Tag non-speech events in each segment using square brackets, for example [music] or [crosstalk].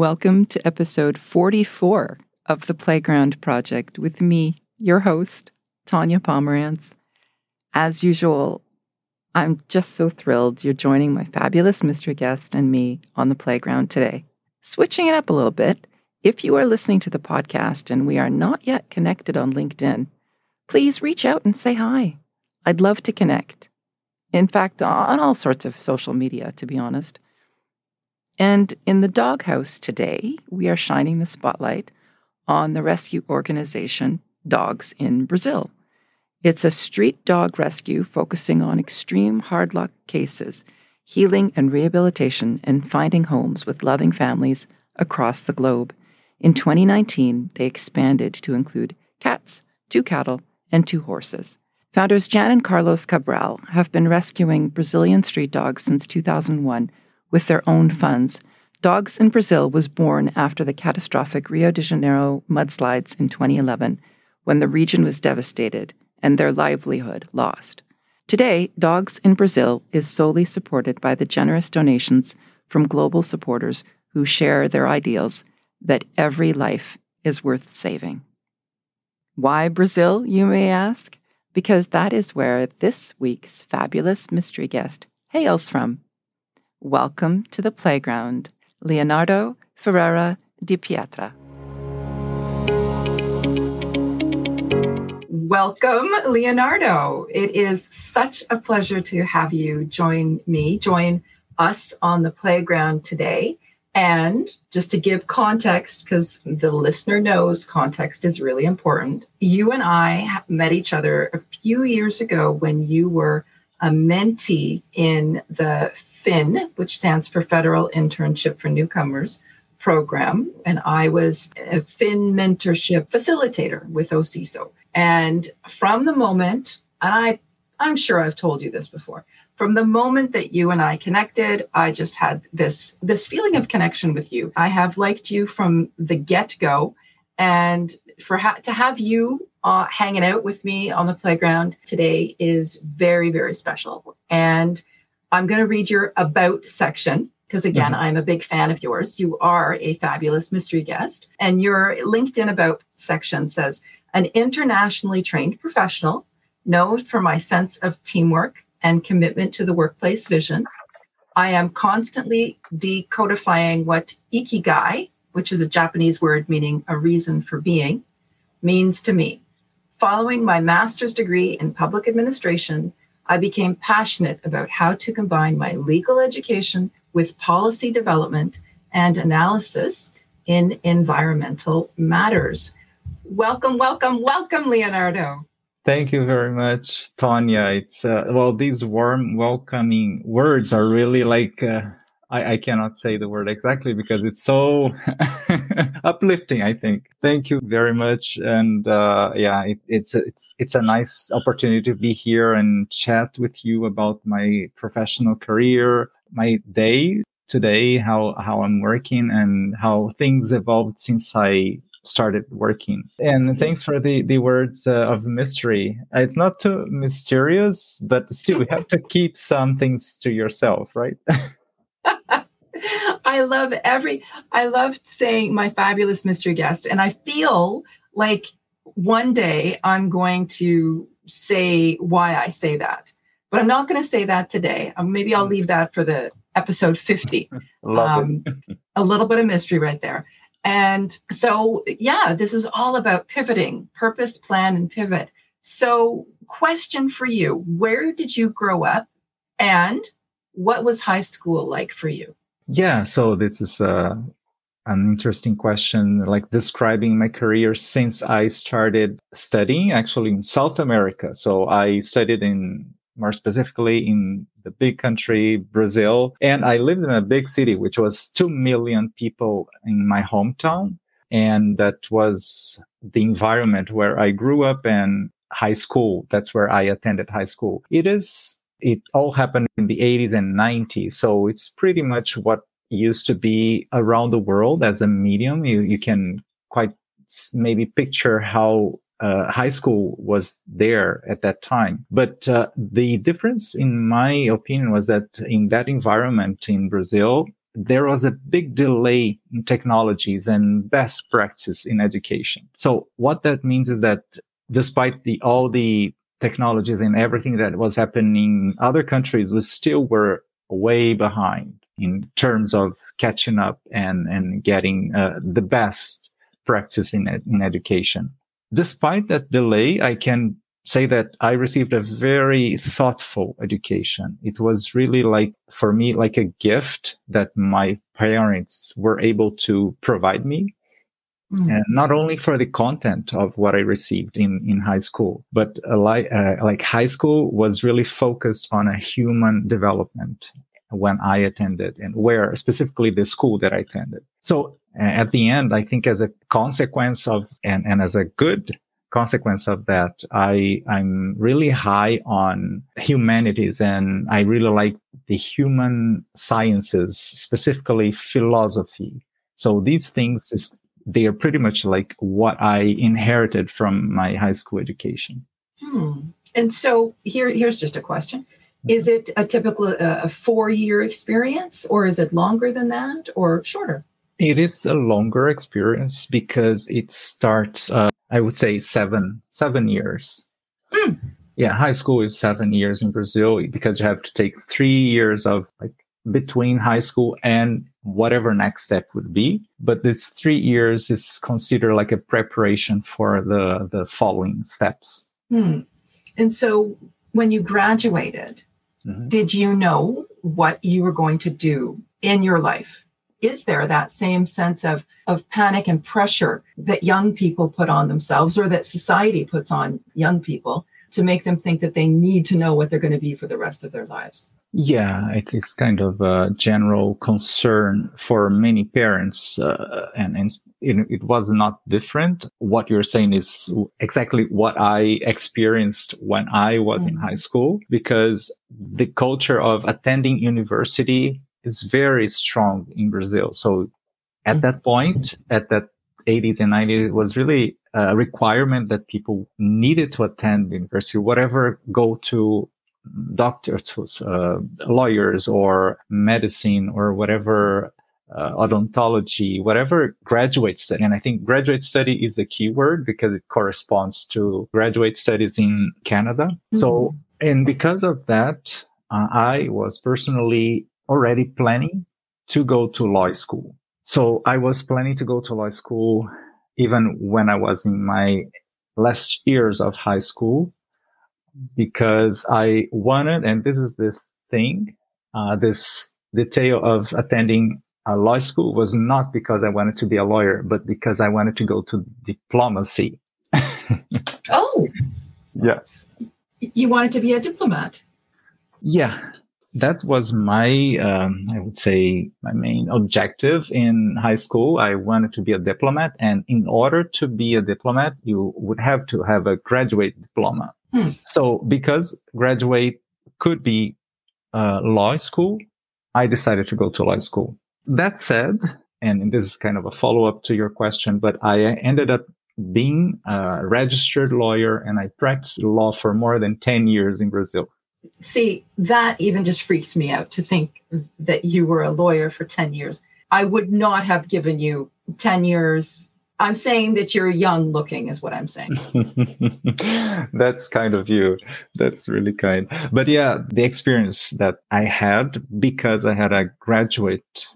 Welcome to episode 44 of the Playground Project with me, your host, Tanya Pomerantz. As usual, I'm just so thrilled you're joining my fabulous mystery guest and me on the playground today. Switching it up a little bit, if you are listening to the podcast and we are not yet connected on LinkedIn, please reach out and say hi. I'd love to connect. In fact, on all sorts of social media, to be honest. And in the doghouse today, we are shining the spotlight on the rescue organization Dogs in Brazil. It's a street dog rescue focusing on extreme hard luck cases, healing and rehabilitation, and finding homes with loving families across the globe. In 2019, they expanded to include cats, two cattle, and two horses. Founders Jan and Carlos Cabral have been rescuing Brazilian street dogs since 2001 with their own funds. Dogs in Brazil was born after the catastrophic Rio de Janeiro mudslides in 2011, when the region was devastated and their livelihood lost. Today, Dogs in Brazil is solely supported by the generous donations from global supporters who share their ideals that every life is worth saving. Why Brazil, you may ask? Because that is where this week's fabulous mystery guest hails from. Welcome to the playground, Leonardo Ferreira di Pietra. Welcome, Leonardo. It is such a pleasure to have you join me, join us on the playground today. And just to give context, because the listener knows context is really important, you and I met each other a few years ago when you were a mentee in the FIN, which stands for Federal Internship for Newcomers program. And I was a FIN mentorship facilitator with OCISO. And from the moment, and I, I'm sure I've told you this before, from the moment that you and I connected, I just had this this feeling of connection with you. I have liked you from the get go, and for ha- to have you uh, hanging out with me on the playground today is very very special. And I'm going to read your about section because again, mm-hmm. I'm a big fan of yours. You are a fabulous mystery guest. And your LinkedIn about section says, an internationally trained professional, known for my sense of teamwork and commitment to the workplace vision. I am constantly decodifying what ikigai, which is a Japanese word meaning a reason for being, means to me. Following my master's degree in public administration, I became passionate about how to combine my legal education with policy development and analysis in environmental matters. Welcome, welcome, welcome, Leonardo. Thank you very much, Tanya. It's uh, well, these warm, welcoming words are really like uh, I, I, cannot say the word exactly because it's so [laughs] uplifting. I think. Thank you very much, and uh, yeah, it, it's it's it's a nice opportunity to be here and chat with you about my professional career, my day today, how how I'm working, and how things evolved since I started working. And thanks for the the words uh, of mystery. It's not too mysterious, but still, you have to keep some things to yourself, right? [laughs] I love every, I love saying my fabulous mystery guest. And I feel like one day I'm going to say why I say that. But I'm not going to say that today. Um, maybe I'll leave that for the episode 50. [laughs] um, a little bit of mystery right there. And so, yeah, this is all about pivoting, purpose, plan, and pivot. So, question for you Where did you grow up? And what was high school like for you? Yeah, so this is uh, an interesting question, like describing my career since I started studying actually in South America. So I studied in more specifically in the big country, Brazil. And I lived in a big city, which was 2 million people in my hometown. And that was the environment where I grew up and high school. That's where I attended high school. It is it all happened in the 80s and 90s. So it's pretty much what used to be around the world as a medium. You, you can quite maybe picture how uh, high school was there at that time. But uh, the difference, in my opinion, was that in that environment in Brazil, there was a big delay in technologies and best practice in education. So what that means is that despite the all the technologies and everything that was happening in other countries, we still were way behind in terms of catching up and and getting uh, the best practice in in education. Despite that delay, I can say that I received a very thoughtful education. It was really like, for me, like a gift that my parents were able to provide me. Mm. And not only for the content of what I received in, in high school, but uh, like, uh, like high school was really focused on a human development when I attended and where specifically the school that I attended. So at the end, I think as a consequence of and, and as a good consequence of that, I, I'm really high on humanities and I really like the human sciences, specifically philosophy. So these things is, they are pretty much like what I inherited from my high school education. Hmm. And so here, here's just a question. Is it a typical uh, a four year experience or is it longer than that or shorter? It is a longer experience because it starts uh, I would say seven seven years. Mm. Yeah, high school is seven years in Brazil because you have to take three years of like between high school and whatever next step would be. But this three years is considered like a preparation for the the following steps. Mm. And so when you graduated, mm-hmm. did you know what you were going to do in your life? is there that same sense of, of panic and pressure that young people put on themselves or that society puts on young people to make them think that they need to know what they're going to be for the rest of their lives? Yeah, it's, it's kind of a general concern for many parents, uh, and, and it, it, was not different. What you're saying is exactly what I experienced when I was mm-hmm. in high school, because the culture of attending university is very strong in Brazil. So at mm-hmm. that point, at that 80s and 90s, it was really a requirement that people needed to attend university, whatever go to doctors, uh, lawyers or medicine or whatever uh, odontology, whatever graduate study. And I think graduate study is the key word because it corresponds to graduate studies in Canada. Mm-hmm. So, and because of that, uh, I was personally already planning to go to law school. So I was planning to go to law school even when I was in my last years of high school because I wanted, and this is the thing, uh, this detail of attending a law school was not because I wanted to be a lawyer, but because I wanted to go to diplomacy. [laughs] oh, yeah. You wanted to be a diplomat? Yeah that was my, um, I would say, my main objective in high school. I wanted to be a diplomat. And in order to be a diplomat, you would have to have a graduate diploma. Hmm. So because graduate could be uh, law school, I decided to go to law school. That said, and this is kind of a follow up to your question, but I ended up being a registered lawyer and I practiced law for more than 10 years in Brazil see that even just freaks me out to think that you were a lawyer for 10 years i would not have given you 10 years i'm saying that you're young looking is what i'm saying [laughs] that's kind of you that's really kind but yeah the experience that i had because i had a graduate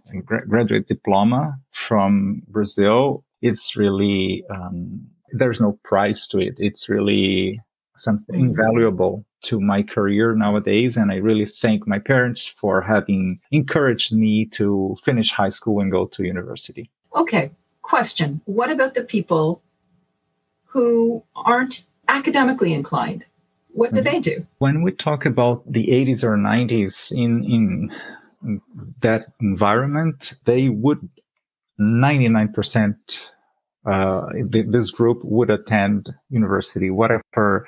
graduate diploma from brazil it's really um, there's no price to it it's really something mm-hmm. invaluable to my career nowadays. And I really thank my parents for having encouraged me to finish high school and go to university. Okay. Question What about the people who aren't academically inclined? What do mm-hmm. they do? When we talk about the 80s or 90s in, in that environment, they would 99% uh, this group would attend university, whatever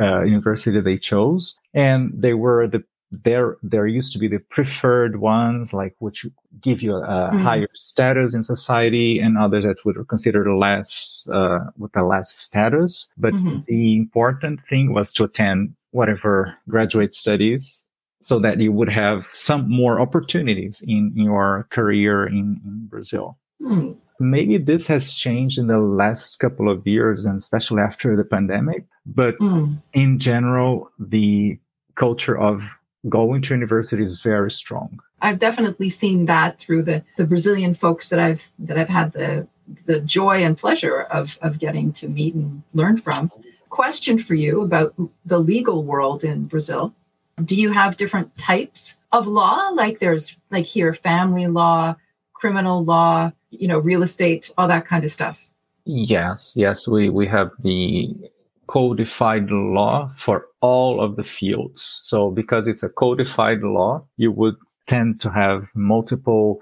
uh, university they chose, and they were the there there used to be the preferred ones, like which give you a mm-hmm. higher status in society, and others that would consider less uh, with a less status. But mm-hmm. the important thing was to attend whatever graduate studies so that you would have some more opportunities in your career in, in Brazil. Hmm. Maybe this has changed in the last couple of years, and especially after the pandemic. But hmm. in general, the culture of going to university is very strong. I've definitely seen that through the, the Brazilian folks that I've that I've had the the joy and pleasure of of getting to meet and learn from. Question for you about the legal world in Brazil. Do you have different types of law? Like there's like here family law, criminal law, you know, real estate, all that kind of stuff. Yes, yes, we we have the codified law for all of the fields. So because it's a codified law, you would tend to have multiple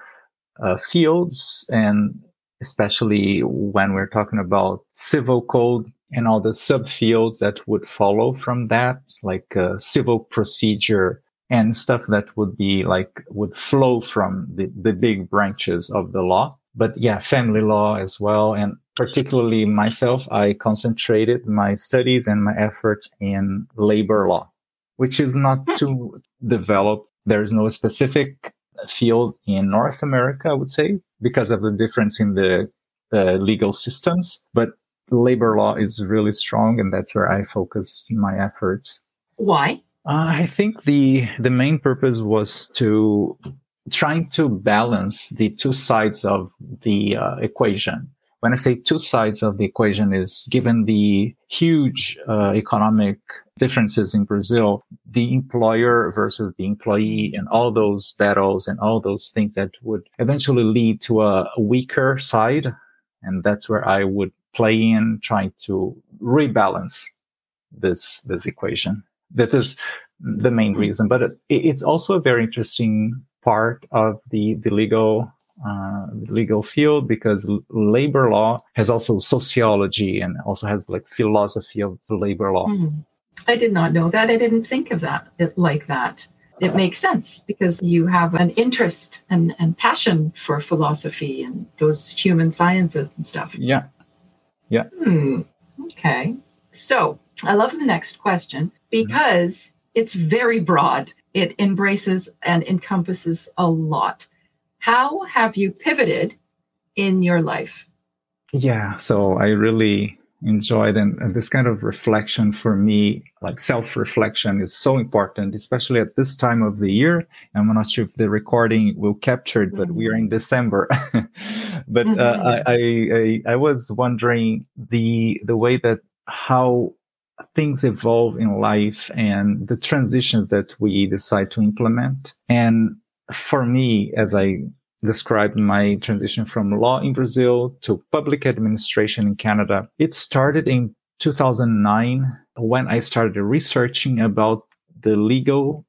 uh, fields and especially when we're talking about civil code and all the subfields that would follow from that, like uh, civil procedure and stuff that would be like would flow from the, the big branches of the law. But yeah, family law as well. And particularly myself, I concentrated my studies and my efforts in labor law, which is not hmm. too developed. There's no specific field in North America, I would say, because of the difference in the uh, legal systems. But labor law is really strong, and that's where I focused my efforts. Why? Uh, I think the the main purpose was to trying to balance the two sides of the uh, equation. When I say two sides of the equation is given the huge uh, economic differences in Brazil, the employer versus the employee and all those battles and all those things that would eventually lead to a weaker side. And that's where I would play in trying to rebalance this, this equation. That is the main reason, but it, it's also a very interesting part of the, the legal uh, legal field because l- labor law has also sociology and also has like philosophy of labor law. Mm. I did not know that. I didn't think of that it, like that. It makes sense because you have an interest and, and passion for philosophy and those human sciences and stuff. Yeah. Yeah. Hmm. Okay. So I love the next question because mm. it's very broad it embraces and encompasses a lot. How have you pivoted in your life? Yeah, so I really enjoyed and, and this kind of reflection for me, like self reflection, is so important, especially at this time of the year. I'm not sure if the recording will capture it, but we are in mm-hmm. December. [laughs] but uh, mm-hmm. uh, I, I I was wondering the the way that how things evolve in life and the transitions that we decide to implement. And for me, as I described my transition from law in Brazil to public administration in Canada, it started in 2009 when I started researching about the legal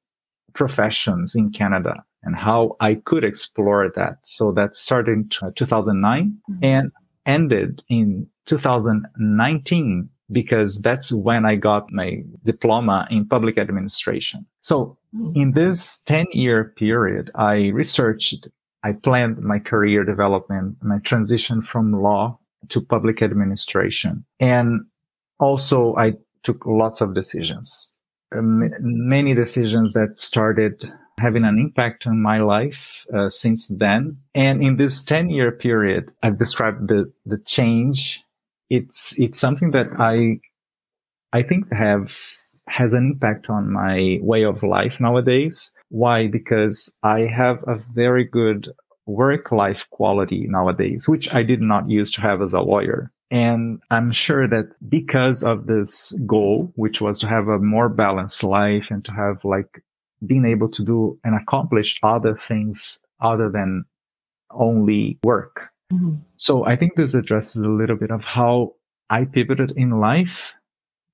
professions in Canada and how I could explore that. So that started in 2009 mm-hmm. and ended in 2019 because that's when I got my diploma in public administration. So in this 10 year period, I researched, I planned my career development, my transition from law to public administration. And also I took lots of decisions, um, many decisions that started having an impact on my life uh, since then. And in this 10 year period, I've described the, the change it's it's something that I I think have has an impact on my way of life nowadays. Why? Because I have a very good work life quality nowadays, which I did not used to have as a lawyer. And I'm sure that because of this goal, which was to have a more balanced life and to have like being able to do and accomplish other things other than only work, Mm-hmm. So I think this addresses a little bit of how I pivoted in life.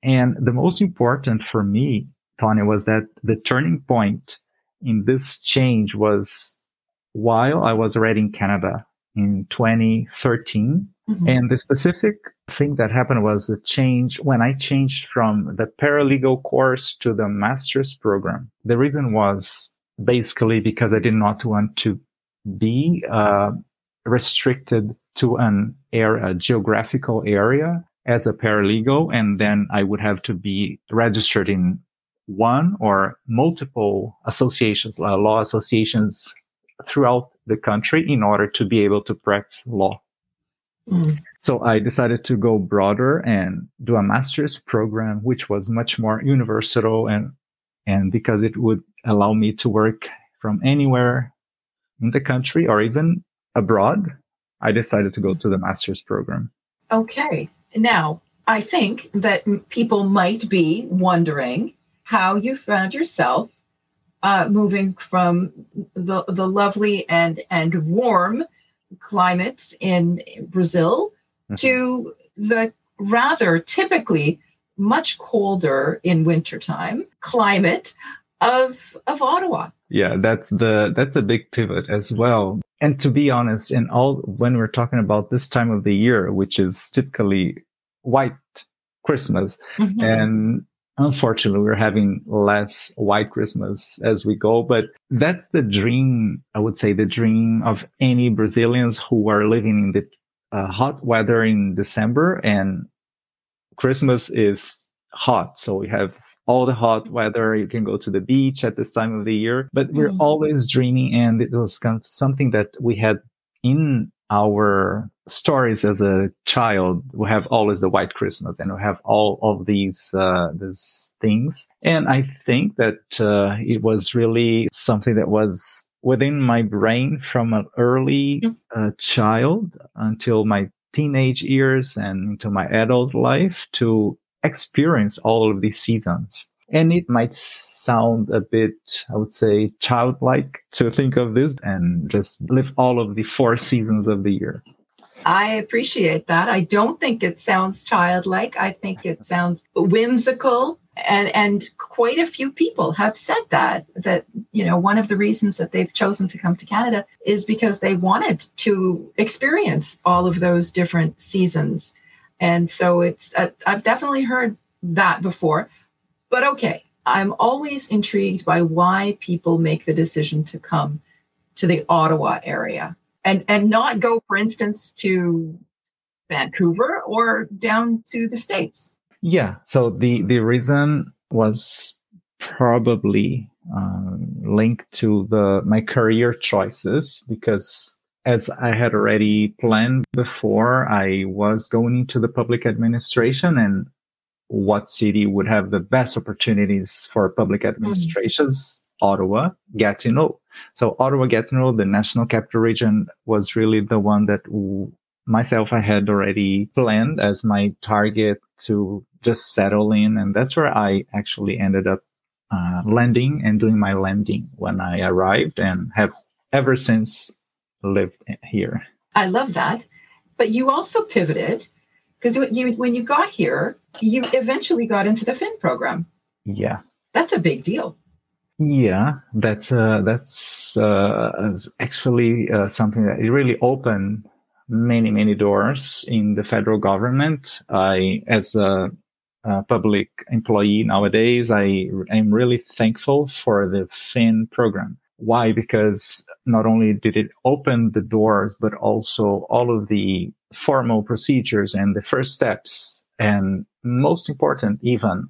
And the most important for me, Tanya, was that the turning point in this change was while I was already in Canada in 2013. Mm-hmm. And the specific thing that happened was a change when I changed from the paralegal course to the master's program. The reason was basically because I did not want to be uh, restricted to an area, a geographical area as a paralegal. And then I would have to be registered in one or multiple associations, uh, law associations throughout the country in order to be able to practice law. Mm. So I decided to go broader and do a master's program, which was much more universal and, and because it would allow me to work from anywhere in the country or even abroad, I decided to go to the master's program. Okay. Now, I think that people might be wondering how you found yourself uh, moving from the, the lovely and, and warm climates in Brazil mm-hmm. to the rather typically much colder in wintertime climate of of Ottawa. Yeah, that's the that's a big pivot as well. And to be honest, in all when we're talking about this time of the year, which is typically white Christmas, mm-hmm. and unfortunately we're having less white christmas as we go but that's the dream i would say the dream of any brazilians who are living in the uh, hot weather in december and christmas is hot so we have all the hot weather you can go to the beach at this time of the year but we're mm-hmm. always dreaming and it was kind of something that we had in our stories as a child, we have always the white Christmas and we have all of these, uh, these things. And I think that, uh, it was really something that was within my brain from an early mm. uh, child until my teenage years and into my adult life to experience all of these seasons. And it might sound a bit, I would say, childlike to think of this and just live all of the four seasons of the year. I appreciate that. I don't think it sounds childlike. I think it sounds whimsical. And, and quite a few people have said that, that, you know, one of the reasons that they've chosen to come to Canada is because they wanted to experience all of those different seasons. And so it's, I've definitely heard that before. But okay, I'm always intrigued by why people make the decision to come to the Ottawa area and and not go, for instance, to Vancouver or down to the states. Yeah. So the the reason was probably um, linked to the my career choices because as I had already planned before, I was going into the public administration and what city would have the best opportunities for public hmm. administrations, mm. Ottawa, Gatineau. So Ottawa, Gatineau, the national capital region was really the one that w- myself, I had already planned as my target to just settle in. And that's where I actually ended up uh, landing and doing my landing when I arrived and have ever since lived here. I love that. But you also pivoted because you, when you got here, you eventually got into the Fin program. Yeah. That's a big deal. Yeah, that's uh, that's uh, actually uh, something that it really opened many many doors in the federal government. I, as a, a public employee nowadays, I am really thankful for the Fin program. Why? Because not only did it open the doors, but also all of the formal procedures and the first steps and most important, even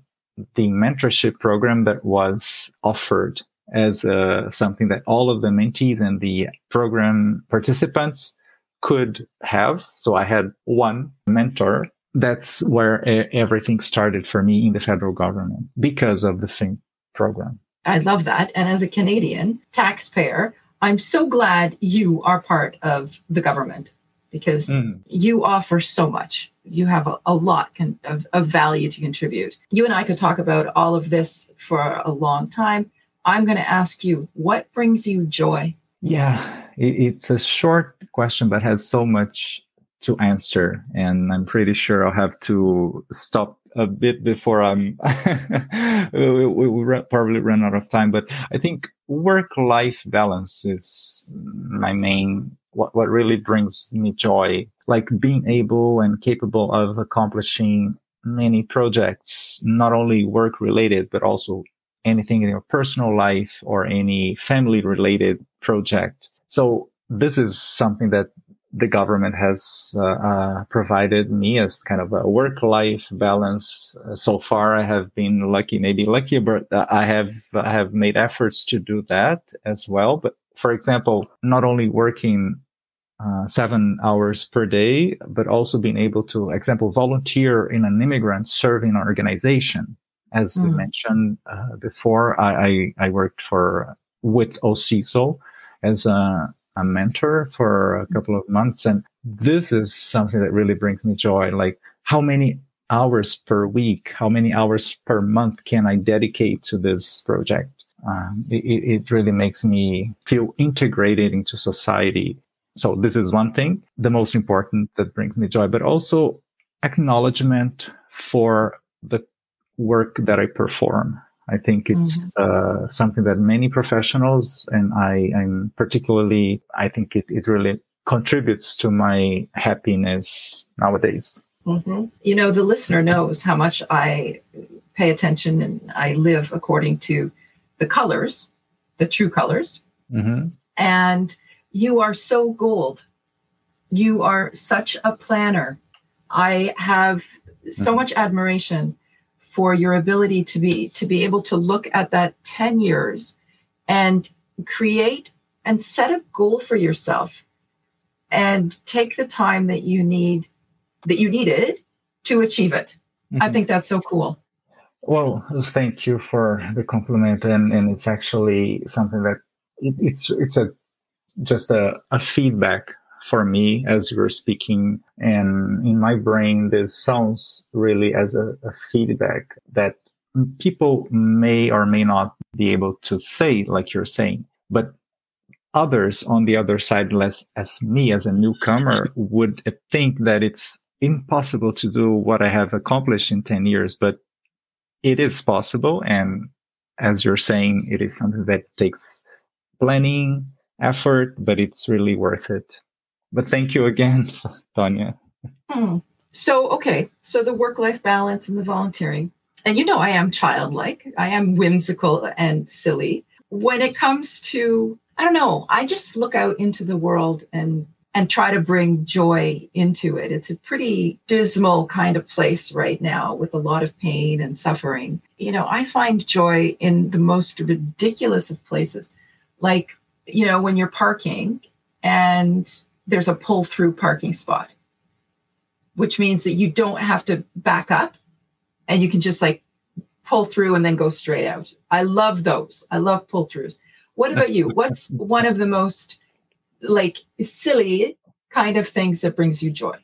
the mentorship program that was offered as uh, something that all of the mentees and the program participants could have. So I had one mentor. That's where everything started for me in the federal government because of the Fin program. I love that. And as a Canadian taxpayer, I'm so glad you are part of the government because mm. you offer so much. You have a, a lot can, of, of value to contribute. You and I could talk about all of this for a long time. I'm going to ask you, what brings you joy? Yeah, it, it's a short question, but has so much to answer. And I'm pretty sure I'll have to stop a bit before I'm um, [laughs] we, we, we probably run out of time. But I think work life balance is my main what, what really brings me joy, like being able and capable of accomplishing many projects, not only work related, but also anything in your personal life or any family related project. So this is something that the government has uh, uh, provided me as kind of a work-life balance. Uh, so far, I have been lucky, maybe lucky, but I have I have made efforts to do that as well. But for example, not only working uh, seven hours per day, but also being able to, example, volunteer in an immigrant serving organization. As mm. we mentioned uh, before, I, I, I worked for with OCISO as a a mentor for a couple of months. And this is something that really brings me joy. Like how many hours per week, how many hours per month can I dedicate to this project? Um, it, it really makes me feel integrated into society. So this is one thing, the most important that brings me joy, but also acknowledgement for the work that I perform. I think it's mm-hmm. uh, something that many professionals, and I, I'm particularly, I think it, it really contributes to my happiness nowadays. Mm-hmm. You know, the listener knows how much I pay attention and I live according to the colors, the true colors. Mm-hmm. And you are so gold. You are such a planner. I have so mm-hmm. much admiration for your ability to be to be able to look at that 10 years and create and set a goal for yourself and take the time that you need that you needed to achieve it mm-hmm. i think that's so cool well thank you for the compliment and and it's actually something that it, it's it's a just a, a feedback for me as you were speaking. And in my brain, this sounds really as a, a feedback that people may or may not be able to say, like you're saying, but others on the other side, less as me as a newcomer, would think that it's impossible to do what I have accomplished in 10 years, but it is possible. And as you're saying, it is something that takes planning, effort, but it's really worth it. But thank you again, [laughs] Tanya. Hmm. So, okay. So the work life balance and the volunteering. And you know, I am childlike, I am whimsical and silly. When it comes to, I don't know, I just look out into the world and and try to bring joy into it. It's a pretty dismal kind of place right now with a lot of pain and suffering. You know, I find joy in the most ridiculous of places. Like, you know, when you're parking and there's a pull through parking spot, which means that you don't have to back up and you can just like pull through and then go straight out. I love those. I love pull throughs. What about you? What's one of the most like silly kind of things that brings you joy?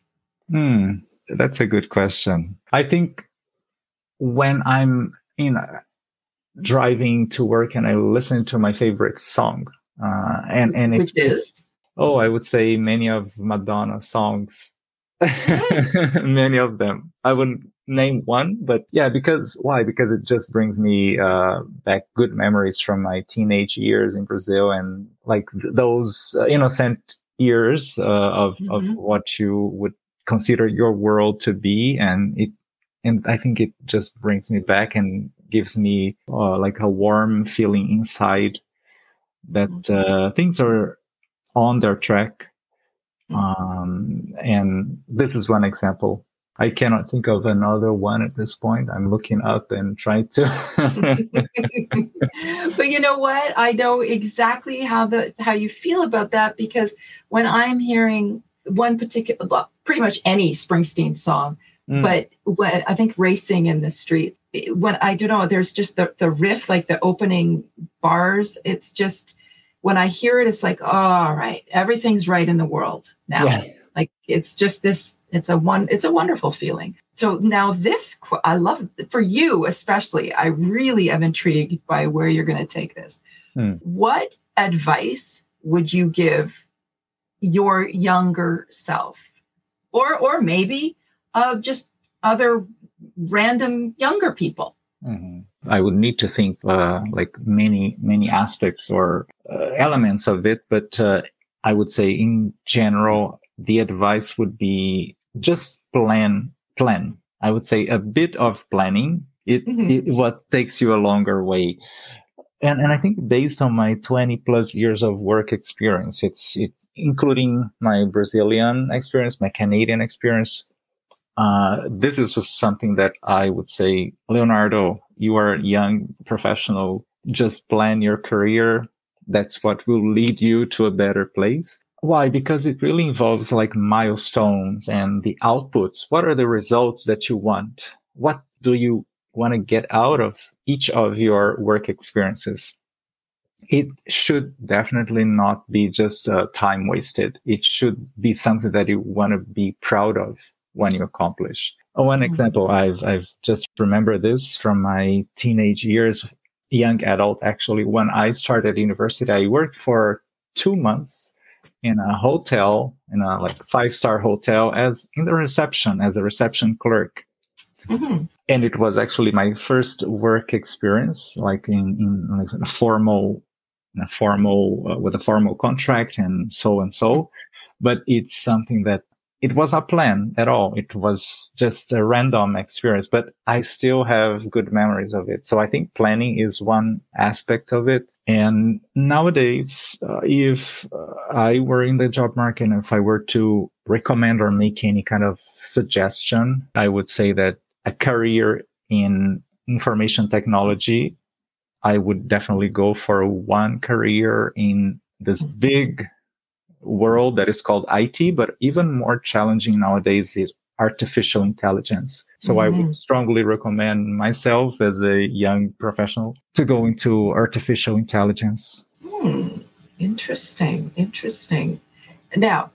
Hmm, that's a good question. I think when I'm you know driving to work and I listen to my favorite song, uh, and and which it, is Oh, I would say many of Madonna songs. [laughs] many of them. I wouldn't name one, but yeah, because why? Because it just brings me uh, back good memories from my teenage years in Brazil and like th- those uh, innocent years uh, of mm-hmm. of what you would consider your world to be, and it and I think it just brings me back and gives me uh, like a warm feeling inside that mm-hmm. uh, things are on their track. Hmm. Um, and this is one example. I cannot think of another one at this point. I'm looking up and trying to. [laughs] but you know what? I know exactly how the how you feel about that because when I'm hearing one particular, well, pretty much any Springsteen song, mm. but when I think "Racing in the Street," when I don't know, there's just the the riff, like the opening bars. It's just when I hear it, it's like, oh, all right, everything's right in the world now. Yeah. Like it's just this, it's a one, it's a wonderful feeling. So now this, I love for you especially. I really am intrigued by where you're going to take this. Hmm. What advice would you give your younger self, or or maybe uh, just other random younger people? Mm-hmm. I would need to think uh, like many many aspects or uh, elements of it, but uh, I would say in general the advice would be just plan plan. I would say a bit of planning. It, mm-hmm. it what takes you a longer way. and and I think based on my 20 plus years of work experience, it's it including my Brazilian experience, my Canadian experience. Uh, this is just something that I would say, Leonardo, you are a young professional. Just plan your career. That's what will lead you to a better place. Why? Because it really involves like milestones and the outputs. What are the results that you want? What do you want to get out of each of your work experiences. It should definitely not be just uh, time wasted. It should be something that you want to be proud of when you accomplish. One mm-hmm. example I've I've just remembered this from my teenage years, young adult actually. When I started university, I worked for two months in a hotel, in a like five star hotel, as in the reception as a reception clerk. Mm-hmm and it was actually my first work experience, like in, in like a formal, a formal uh, with a formal contract and so and so. But it's something that it was not planned at all. It was just a random experience, but I still have good memories of it. So I think planning is one aspect of it. And nowadays, uh, if uh, I were in the job market and if I were to recommend or make any kind of suggestion, I would say that a career in information technology, I would definitely go for one career in this big world that is called IT, but even more challenging nowadays is artificial intelligence. So mm-hmm. I would mm-hmm. strongly recommend myself as a young professional to go into artificial intelligence. Hmm. Interesting. Interesting. Now,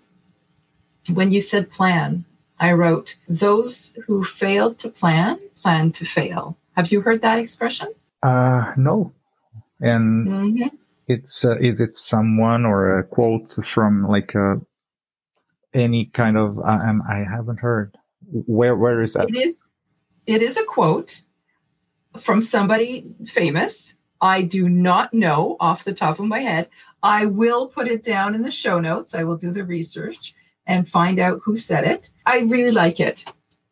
when you said plan, I wrote, Those who fail to plan, plan to fail. Have you heard that expression? Uh, no. And mm-hmm. It's, uh, is it someone or a quote from like uh, any kind of, uh, I haven't heard. Where, where is that? It is, it is a quote from somebody famous. I do not know off the top of my head. I will put it down in the show notes. I will do the research and find out who said it. I really like it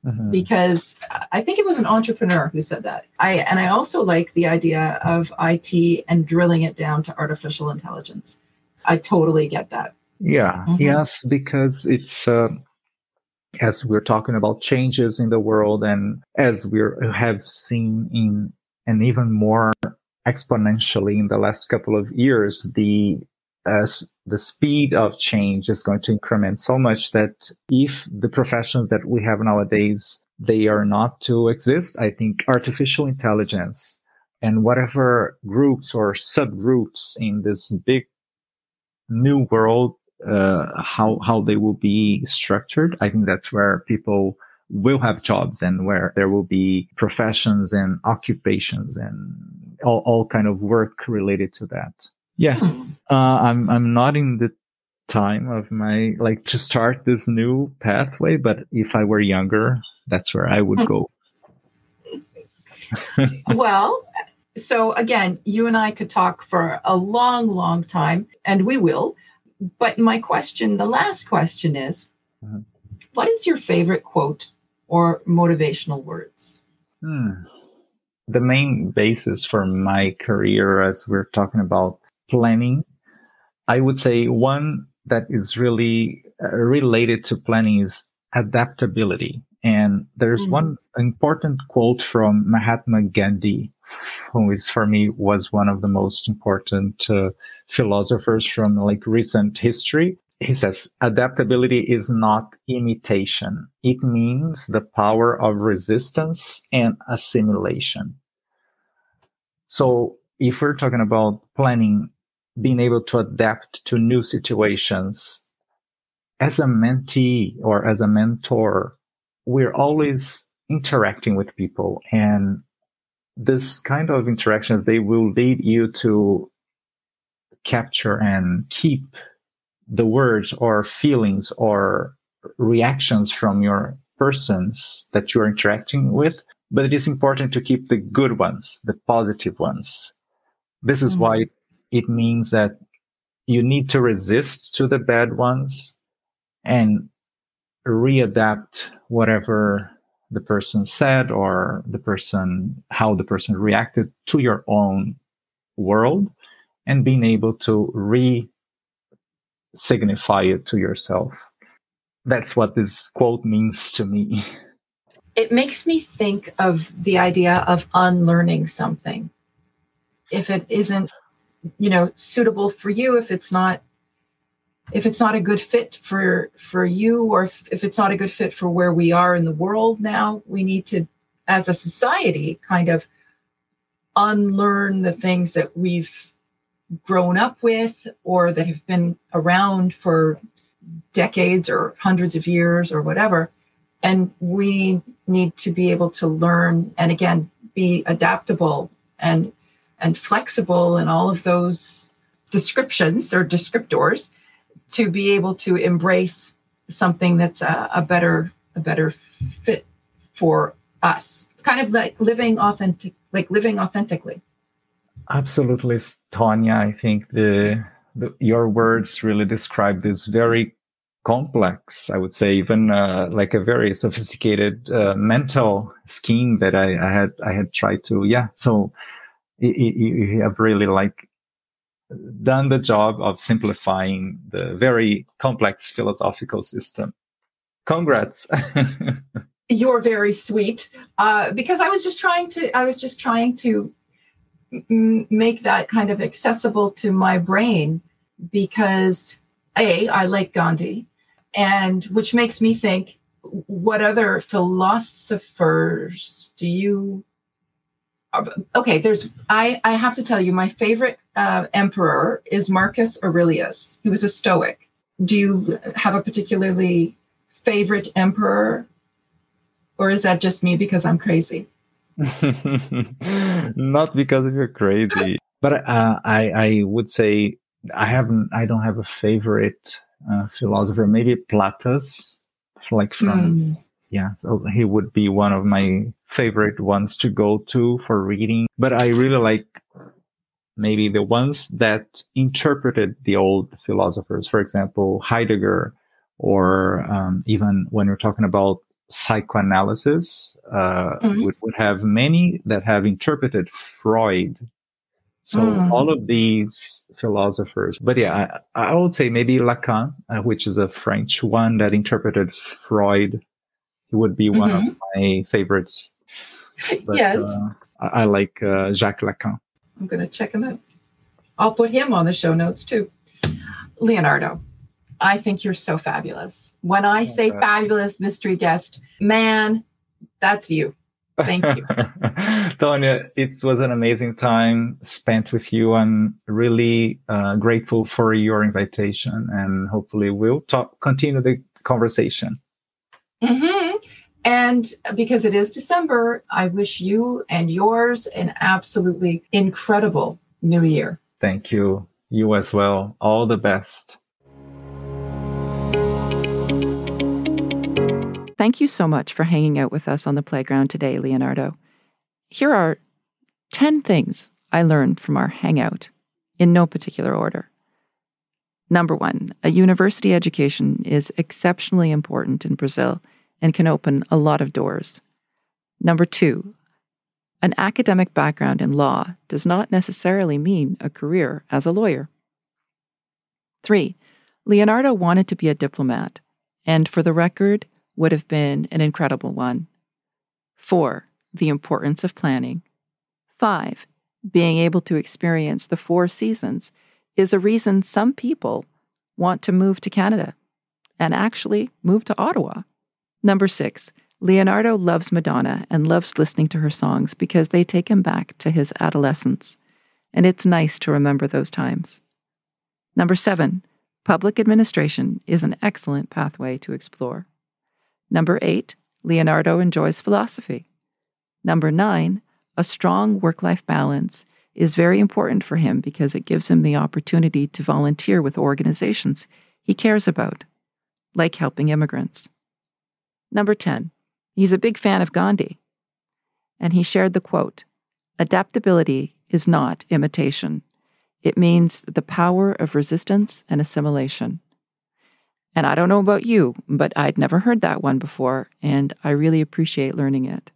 mm-hmm. because I think it was an entrepreneur who said that. I and I also like the idea of IT and drilling it down to artificial intelligence. I totally get that. Yeah. Mm-hmm. Yes, because it's uh, as we're talking about changes in the world and as we have seen in and even more exponentially in the last couple of years the as the speed of change is going to increment so much that if the professions that we have nowadays they are not to exist i think artificial intelligence and whatever groups or subgroups in this big new world uh, how how they will be structured i think that's where people will have jobs and where there will be professions and occupations and all, all kind of work related to that yeah, hmm. Uh, I'm I'm not in the time of my like to start this new pathway, but if I were younger, that's where I would go. [laughs] well, so again, you and I could talk for a long, long time, and we will. But my question, the last question is mm-hmm. what is your favorite quote or motivational words? Hmm. The main basis for my career, as we're talking about planning. I would say one that is really uh, related to planning is adaptability. And there's mm-hmm. one important quote from Mahatma Gandhi, who is for me was one of the most important uh, philosophers from like recent history. He says, adaptability is not imitation. It means the power of resistance and assimilation. So if we're talking about planning being able to adapt to new situations as a mentee or as a mentor, we're always interacting with people and this kind of interactions, they will lead you to capture and keep the words or feelings or reactions from your persons that you're interacting with. But it is important to keep the good ones, the positive ones. This is mm-hmm. why it means that you need to resist to the bad ones and readapt whatever the person said or the person how the person reacted to your own world and being able to re signify it to yourself. That's what this quote means to me. [laughs] It makes me think of the idea of unlearning something. If it isn't, you know, suitable for you, if it's not if it's not a good fit for for you or if, if it's not a good fit for where we are in the world now we need to as a society kind of unlearn the things that we've grown up with or that have been around for decades or hundreds of years or whatever. And we need to be able to learn and again be adaptable and and flexible in all of those descriptions or descriptors to be able to embrace something that's a, a better a better fit for us. Kind of like living authentic like living authentically. Absolutely tonya i think the, the your words really describe this very complex i would say even uh, like a very sophisticated uh, mental scheme that I, I, had i had tried to yeah. So you have really like done the job of simplifying the very complex philosophical system. Congrats. [laughs] You're very sweet. Uh, because I was just trying to, I was just trying to m- make that kind of accessible to my brain because A, I like Gandhi, and which makes me think, what other philosophers do you okay there's i i have to tell you my favorite uh, emperor is marcus aurelius. He was a stoic. Do you have a particularly favorite emperor? Or is that just me because i'm crazy? [laughs] Not because you're crazy but uh, i i would say i haven't i don't have a favorite uh, philosopher. Maybe platus like from mm yeah so he would be one of my favorite ones to go to for reading but i really like maybe the ones that interpreted the old philosophers for example heidegger or um, even when we're talking about psychoanalysis uh, mm-hmm. would, would have many that have interpreted freud so mm. all of these philosophers, but yeah, I, I would say maybe Lacan, uh, which is a French one that interpreted Freud he would be one mm-hmm. of my favorites. But, yes. Uh, I, I, like uh, Jacques Lacan. I'm going to check him out. I'll put him on the show notes too. Leonardo, I think you're so fabulous. When I say fabulous mystery guest, man, that's you. Thank you. [laughs] Tonya, it was an amazing time spent with you. I'm really uh, grateful for your invitation and hopefully we'll talk, continue the conversation. Mm-hmm. And because it is December, I wish you and yours an absolutely incredible new year. Thank you. You as well. All the best. Thank you so much for hanging out with us on the playground today, Leonardo. Here are 10 things I learned from our hangout in no particular order. Number one, a university education is exceptionally important in Brazil and can open a lot of doors. Number two, an academic background in law does not necessarily mean a career as a lawyer. Three, Leonardo wanted to be a diplomat, and for the record, would have been an incredible one. Four, the importance of planning. Five, being able to experience the four seasons is a reason some people want to move to Canada and actually move to Ottawa. Number six, Leonardo loves Madonna and loves listening to her songs because they take him back to his adolescence. And it's nice to remember those times. Number seven, public administration is an excellent pathway to explore. Number eight, Leonardo enjoys philosophy. Number nine, a strong work life balance is very important for him because it gives him the opportunity to volunteer with organizations he cares about, like helping immigrants. Number 10, he's a big fan of Gandhi. And he shared the quote Adaptability is not imitation, it means the power of resistance and assimilation. And I don't know about you, but I'd never heard that one before, and I really appreciate learning it.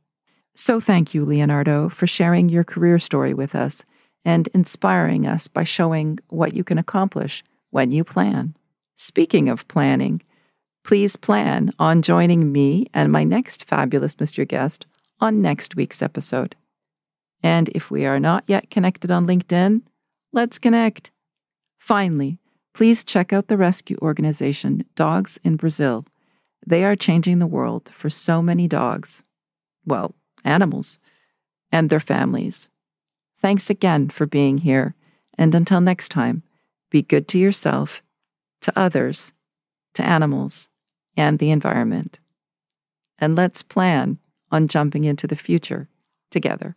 So thank you, Leonardo, for sharing your career story with us and inspiring us by showing what you can accomplish when you plan. Speaking of planning, please plan on joining me and my next fabulous Mr. Guest on next week's episode. And if we are not yet connected on LinkedIn, let's connect. Finally, please check out the rescue organization Dogs in Brazil. They are changing the world for so many dogs, well, animals, and their families. Thanks again for being here, and until next time, be good to yourself, to others, to animals, and the environment. And let's plan on jumping into the future together.